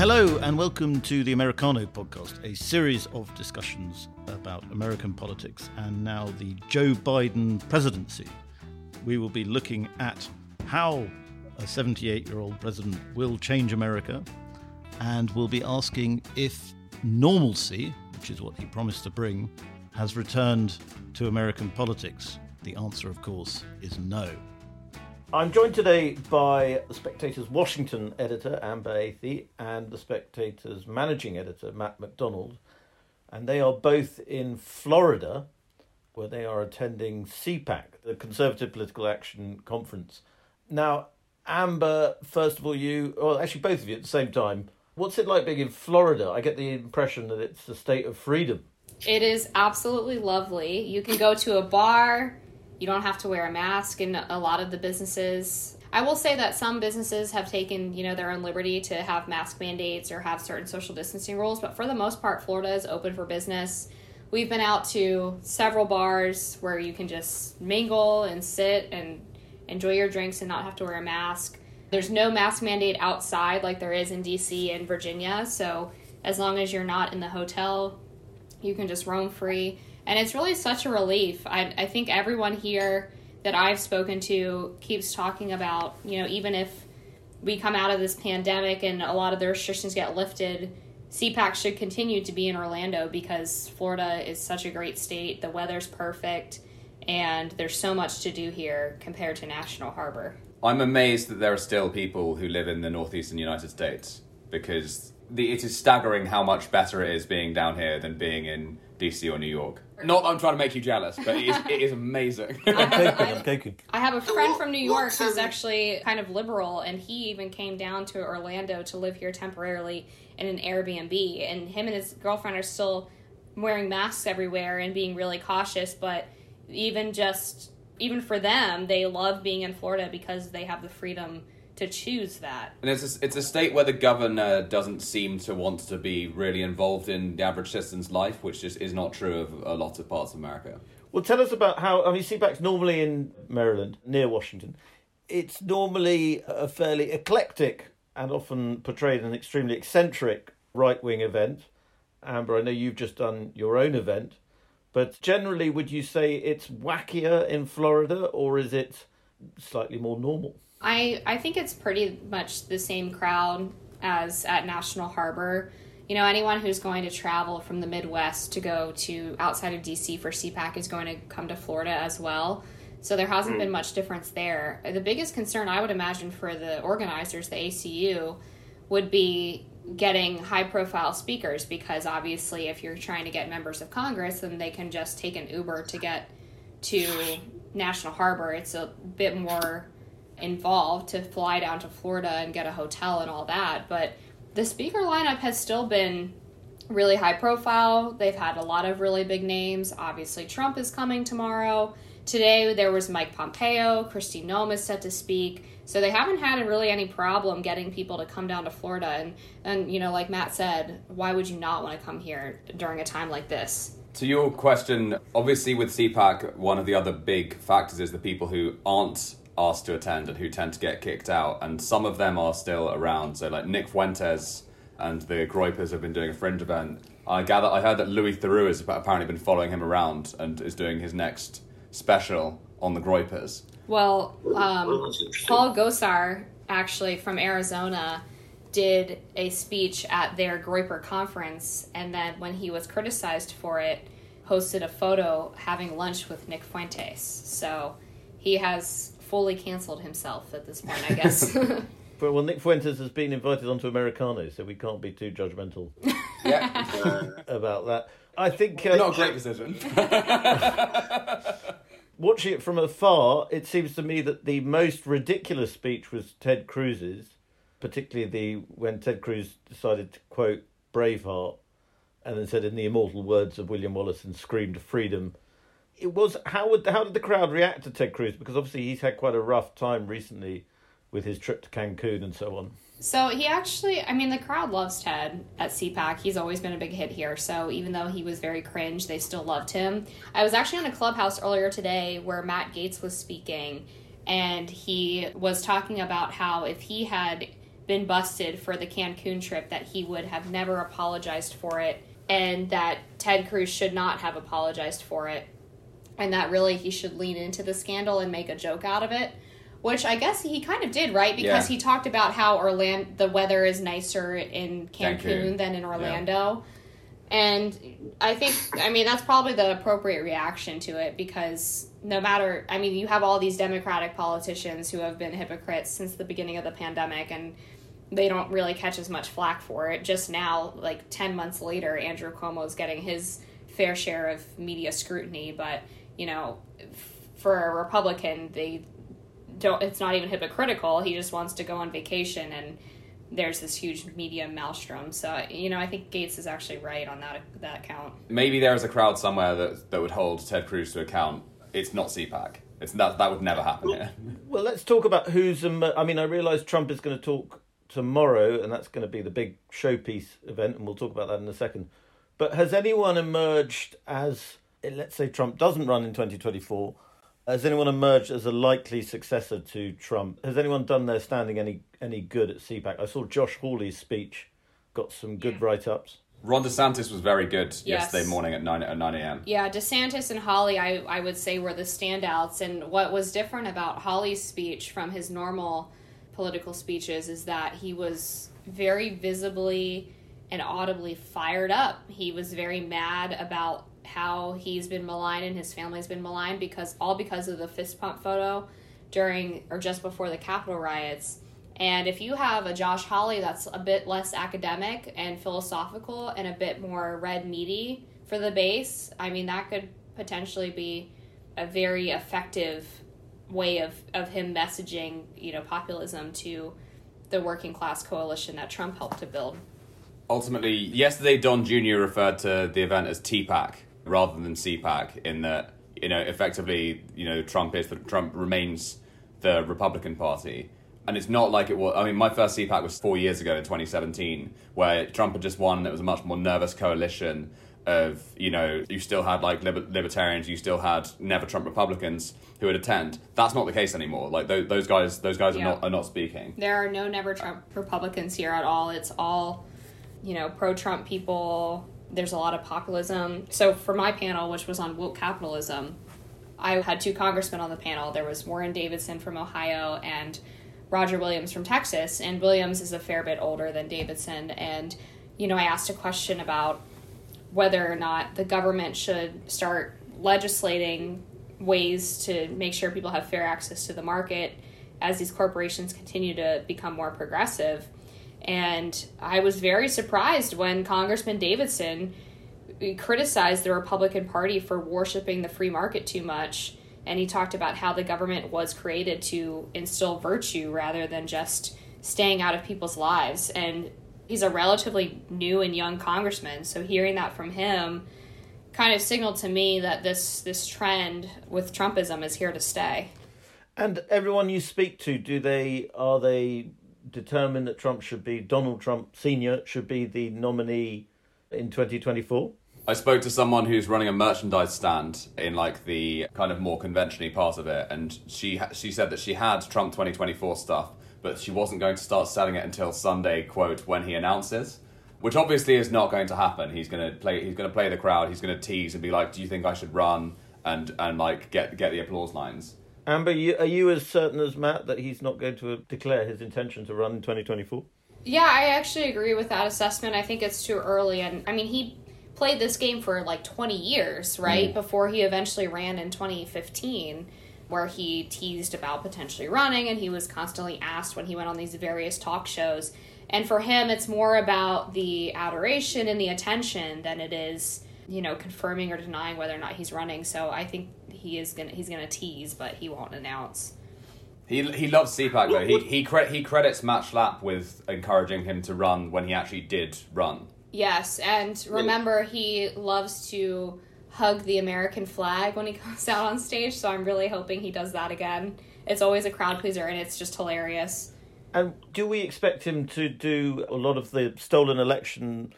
Hello, and welcome to the Americano podcast, a series of discussions about American politics and now the Joe Biden presidency. We will be looking at how a 78 year old president will change America, and we'll be asking if normalcy, which is what he promised to bring, has returned to American politics. The answer, of course, is no. I'm joined today by the Spectator's Washington editor, Amber Athey, and the Spectator's managing editor, Matt McDonald. And they are both in Florida, where they are attending CPAC, the Conservative Political Action Conference. Now, Amber, first of all, you, well, actually, both of you at the same time, what's it like being in Florida? I get the impression that it's the state of freedom. It is absolutely lovely. You can go to a bar, you don't have to wear a mask in a lot of the businesses. I will say that some businesses have taken, you know, their own liberty to have mask mandates or have certain social distancing rules, but for the most part Florida is open for business. We've been out to several bars where you can just mingle and sit and enjoy your drinks and not have to wear a mask. There's no mask mandate outside like there is in DC and Virginia, so as long as you're not in the hotel, you can just roam free and it's really such a relief. I, I think everyone here that I've spoken to keeps talking about, you know, even if we come out of this pandemic and a lot of the restrictions get lifted, CPAC should continue to be in Orlando because Florida is such a great state. The weather's perfect, and there's so much to do here compared to National Harbor. I'm amazed that there are still people who live in the northeastern United States because the, it is staggering how much better it is being down here than being in DC or New York. Not that I'm trying to make you jealous, but it is, it is amazing. I'm taking, I'm taking. I have a friend from New York who's actually kind of liberal, and he even came down to Orlando to live here temporarily in an Airbnb. And him and his girlfriend are still wearing masks everywhere and being really cautious, but even just even for them, they love being in Florida because they have the freedom to choose that. And it's a, it's a state where the governor doesn't seem to want to be really involved in the average citizen's life, which just is not true of a lot of parts of America. Well, tell us about how. I mean, CPAC's normally in Maryland, near Washington. It's normally a fairly eclectic and often portrayed an extremely eccentric right wing event. Amber, I know you've just done your own event, but generally, would you say it's wackier in Florida or is it slightly more normal? I I think it's pretty much the same crowd as at National Harbor. You know, anyone who's going to travel from the Midwest to go to outside of DC for CPAC is going to come to Florida as well. So there hasn't hmm. been much difference there. The biggest concern I would imagine for the organizers, the ACU, would be getting high profile speakers because obviously if you're trying to get members of Congress, then they can just take an Uber to get to National Harbor. It's a bit more involved to fly down to Florida and get a hotel and all that. But the speaker lineup has still been really high profile. They've had a lot of really big names. Obviously, Trump is coming tomorrow. Today there was Mike Pompeo, Kristi Noem is set to speak. So they haven't had really any problem getting people to come down to Florida. And, and you know, like Matt said, why would you not want to come here during a time like this? To your question, obviously with CPAC, one of the other big factors is the people who aren't asked to attend and who tend to get kicked out, and some of them are still around. So like Nick Fuentes and the Groypers have been doing a fringe event. I gather I heard that Louis Theroux has apparently been following him around and is doing his next special on the Groypers. Well, um, Paul Gosar, actually from Arizona, did a speech at their Groyper conference, and then when he was criticized for it, posted a photo having lunch with Nick Fuentes. So he has fully canceled himself at this point, I guess. But well, Nick Fuentes has been invited onto Americano, so we can't be too judgmental Yeah, about that. I think uh, not a great decision. watching it from afar, it seems to me that the most ridiculous speech was Ted Cruz's, particularly the when Ted Cruz decided to quote Braveheart and then said in the immortal words of William Wallace and screamed freedom. It was how would how did the crowd react to Ted Cruz because obviously he's had quite a rough time recently with his trip to Cancun and so on. So he actually, I mean, the crowd loves Ted at CPAC. He's always been a big hit here. So even though he was very cringe, they still loved him. I was actually on a clubhouse earlier today where Matt Gaetz was speaking, and he was talking about how if he had been busted for the Cancun trip, that he would have never apologized for it, and that Ted Cruz should not have apologized for it, and that really he should lean into the scandal and make a joke out of it. Which I guess he kind of did, right? Because Yeah. he talked about how Orlando, the weather is nicer in Cancun, Cancun. than in Orlando. And I think, I mean, that's probably the appropriate reaction to it because no matter, I mean, you have all these Democratic politicians who have been hypocrites since the beginning of the pandemic and they don't really catch as much flack for it. Just now, like 10 months later, Andrew Cuomo is getting his fair share of media scrutiny. But, you know, for a Republican, they don't, it's not even hypocritical. He just wants to go on vacation and there's this huge media maelstrom. So you know, I think Gaetz is actually right on that that count. Maybe there is a crowd somewhere that that would hold Ted Cruz to account. It's not CPAC. It's that that would never happen here. Well, let's talk about who's. Um, I mean, I realise Trump is going to talk tomorrow, and that's going to be the big showpiece event, and we'll talk about that in a second. But has anyone emerged as, let's say, Trump doesn't run in 2024? Has anyone emerged as a likely successor to Trump? Has anyone done their standing any any good at CPAC? I saw Josh Hawley's speech, got some good write ups. Ron DeSantis was very good Yes. yesterday morning at nine at nine a.m. Yeah, DeSantis and Hawley, I I would say were the standouts. And what was different about Hawley's speech from his normal political speeches is that he was very visibly and audibly fired up. He was very mad about how he's been maligned and his family's been maligned because all because of the fist pump photo during or just before the Capitol riots. And if you have a Josh Hawley that's a bit less academic and philosophical and a bit more red meaty for the base, I mean, that could potentially be a very effective way of, of him messaging, you know, populism to the working class coalition that Trump helped to build. Ultimately, yesterday Don Jr. referred to the event as TPAC rather than CPAC, in that you know effectively you know Trump is the, Trump remains the Republican Party. And it's not like it was. I mean, my first CPAC was four years ago in 2017, where Trump had just won. and It was a much more nervous coalition of, you know, you still had like liber- libertarians, you still had never Trump Republicans who would attend. That's not the case anymore. Like those, those guys, those guys Yeah. are not are not speaking. There are no never Trump Republicans here at all. It's all, you know, pro Trump people. There's a lot of populism. So for my panel, which was on woke capitalism, I had two congressmen on the panel. There was Warren Davidson from Ohio and Roger Williams from Texas. And Williams is a fair bit older than Davidson. And, you know, I asked a question about whether or not the government should start legislating ways to make sure people have fair access to the market as these corporations continue to become more progressive. And I was very surprised when Congressman Davidson criticized the Republican Party for worshiping the free market too much. And he talked about how the government was created to instill virtue rather than just staying out of people's lives. And he's a relatively new and young congressman. So hearing that from him kind of signaled to me that this, this trend with Trumpism is here to stay. And everyone you speak to, do they are they determined that Trump should be Donald Trump Senior should be the nominee in twenty twenty four? I spoke to someone who's running a merchandise stand in like the kind of more conventionally part of it, and she she said that she had Trump 2024 stuff, but she wasn't going to start selling it until Sunday, quote, when he announces. Which obviously is not going to happen. He's gonna play. He's gonna play the crowd. He's gonna tease and be like, "Do you think I should run?" and and like get get the applause lines. Amber, you, are you as certain as Matt that he's not going to declare his intention to run in twenty twenty four? Yeah, I actually agree with that assessment. I think it's too early. And I mean, he played this game for like 20 years, right? Mm. Before he eventually ran in 2015, where he teased about potentially running and he was constantly asked when he went on these various talk shows. And for him, it's more about the adoration and the attention than it is, you know, confirming or denying whether or not he's running. So I think he is gonna he's gonna tease, but he won't announce. He he loves CPAC though. He he cre- he credits Matt Schlapp with encouraging him to run when he actually did run. Yes, and remember, he loves to hug the American flag when he comes out on stage, so I'm really hoping he does that again. It's always a crowd pleaser, and it's just hilarious. And do we expect him to do a lot of the stolen election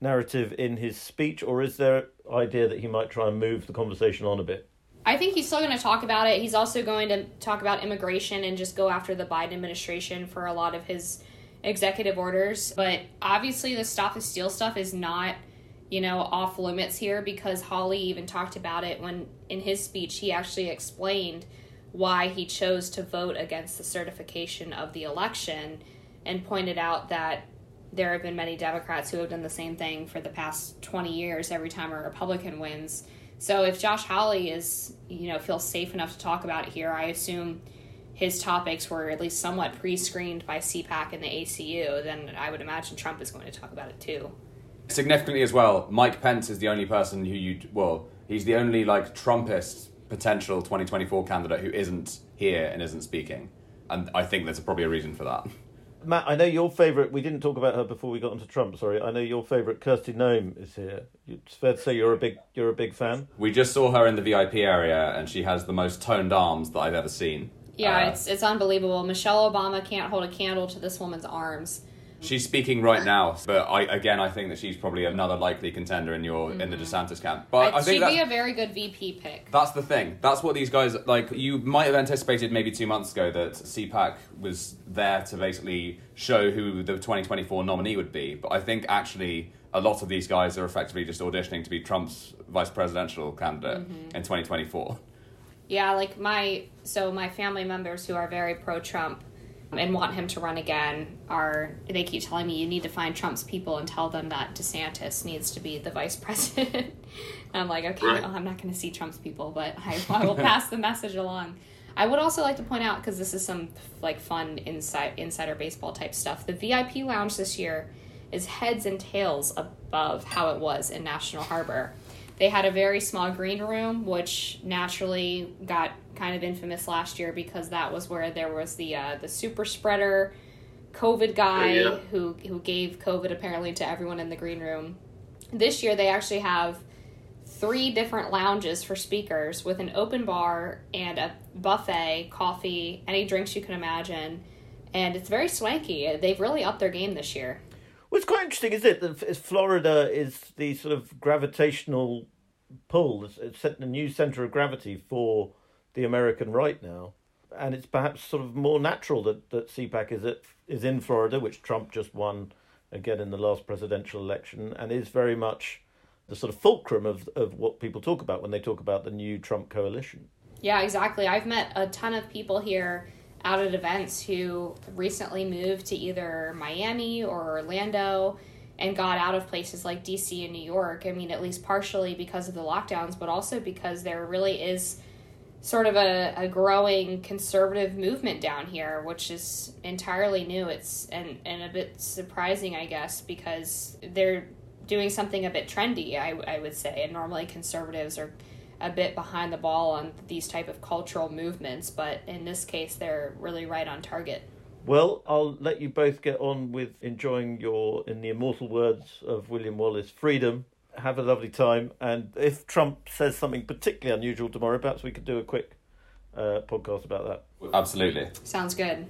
narrative in his speech, or is there idea that he might try and move the conversation on a bit? I think he's still going to talk about it. He's also going to talk about immigration and just go after the Biden administration for a lot of his executive orders. But obviously, the stop the steal stuff is not, you know, off limits here because Hawley even talked about it when in his speech he actually explained why he chose to vote against the certification of the election and pointed out that there have been many Democrats who have done the same thing for the past 20 years every time a Republican wins. So if Josh Hawley is, you know, feels safe enough to talk about it here, I assume his topics were at least somewhat pre-screened by CPAC and the ACU, then I would imagine Trump is going to talk about it too. Significantly as well, Mike Pence is the only person who you well, he's the only like Trumpist potential 2024 candidate who isn't here and isn't speaking. And I think there's probably a reason for that. Matt, I know your favourite. We didn't talk about her before we got onto Trump. Sorry, I know your favourite Kristi Noem is here. It's fair to say you're a big you're a big fan. We just saw her in the VIP area, and she has the most toned arms that I've ever seen. Yeah, uh, it's it's unbelievable. Michelle Obama can't hold a candle to this woman's arms. She's speaking right now, but I again I think that she's probably another likely contender in your mm-hmm. in the mm-hmm. DeSantis camp. But I, I think she'd be a very good VP pick. That's the thing. That's what these guys like. You might have anticipated maybe two months ago that CPAC was there to basically show who the 2024 nominee would be, but I think actually a lot of these guys are effectively just auditioning to be Trump's vice presidential candidate mm-hmm. in 2024. Yeah, like my so my family members who are very pro Trump and want him to run again are they keep telling me you need to find Trump's people and tell them that DeSantis needs to be the vice president. I'm like, okay, well, I'm not going to see Trump's people, but I, I will pass the message along. I would also like to point out because this is some like fun inside insider baseball type stuff. The VIP lounge this year is heads and tails above how it was in National Harbor. They had a very small green room, which naturally got kind of infamous last year because that was where there was the uh, the super spreader COVID guy oh, yeah. who who gave COVID apparently to everyone in the green room. This year they actually have three different lounges for speakers with an open bar and a buffet, coffee, any drinks you can imagine. And it's very swanky. They've really upped their game this year. What's quite interesting is it that Florida is the sort of gravitational pull, it's set the new centre of gravity for the American right now, and it's perhaps sort of more natural that that CPAC is at, is in Florida, which Trump just won again in the last presidential election, and is very much the sort of fulcrum of of what people talk about when they talk about the new Trump coalition. Yeah, exactly. I've met a ton of people here out at events who recently moved to either Miami or Orlando and got out of places like DC and New York. I mean, at least partially because of the lockdowns, but also because there really is sort of a, a growing conservative movement down here, which is entirely new. It's and, and a bit surprising, I guess, because they're doing something a bit trendy, I, I would say. And normally conservatives are a bit behind the ball on these type of cultural movements, but in this case, they're really right on target. Well, I'll let you both get on with enjoying your, in the immortal words of William Wallace, freedom. Have a lovely time. And if Trump says something particularly unusual tomorrow, perhaps we could do a quick uh, podcast about that. Absolutely. Sounds good.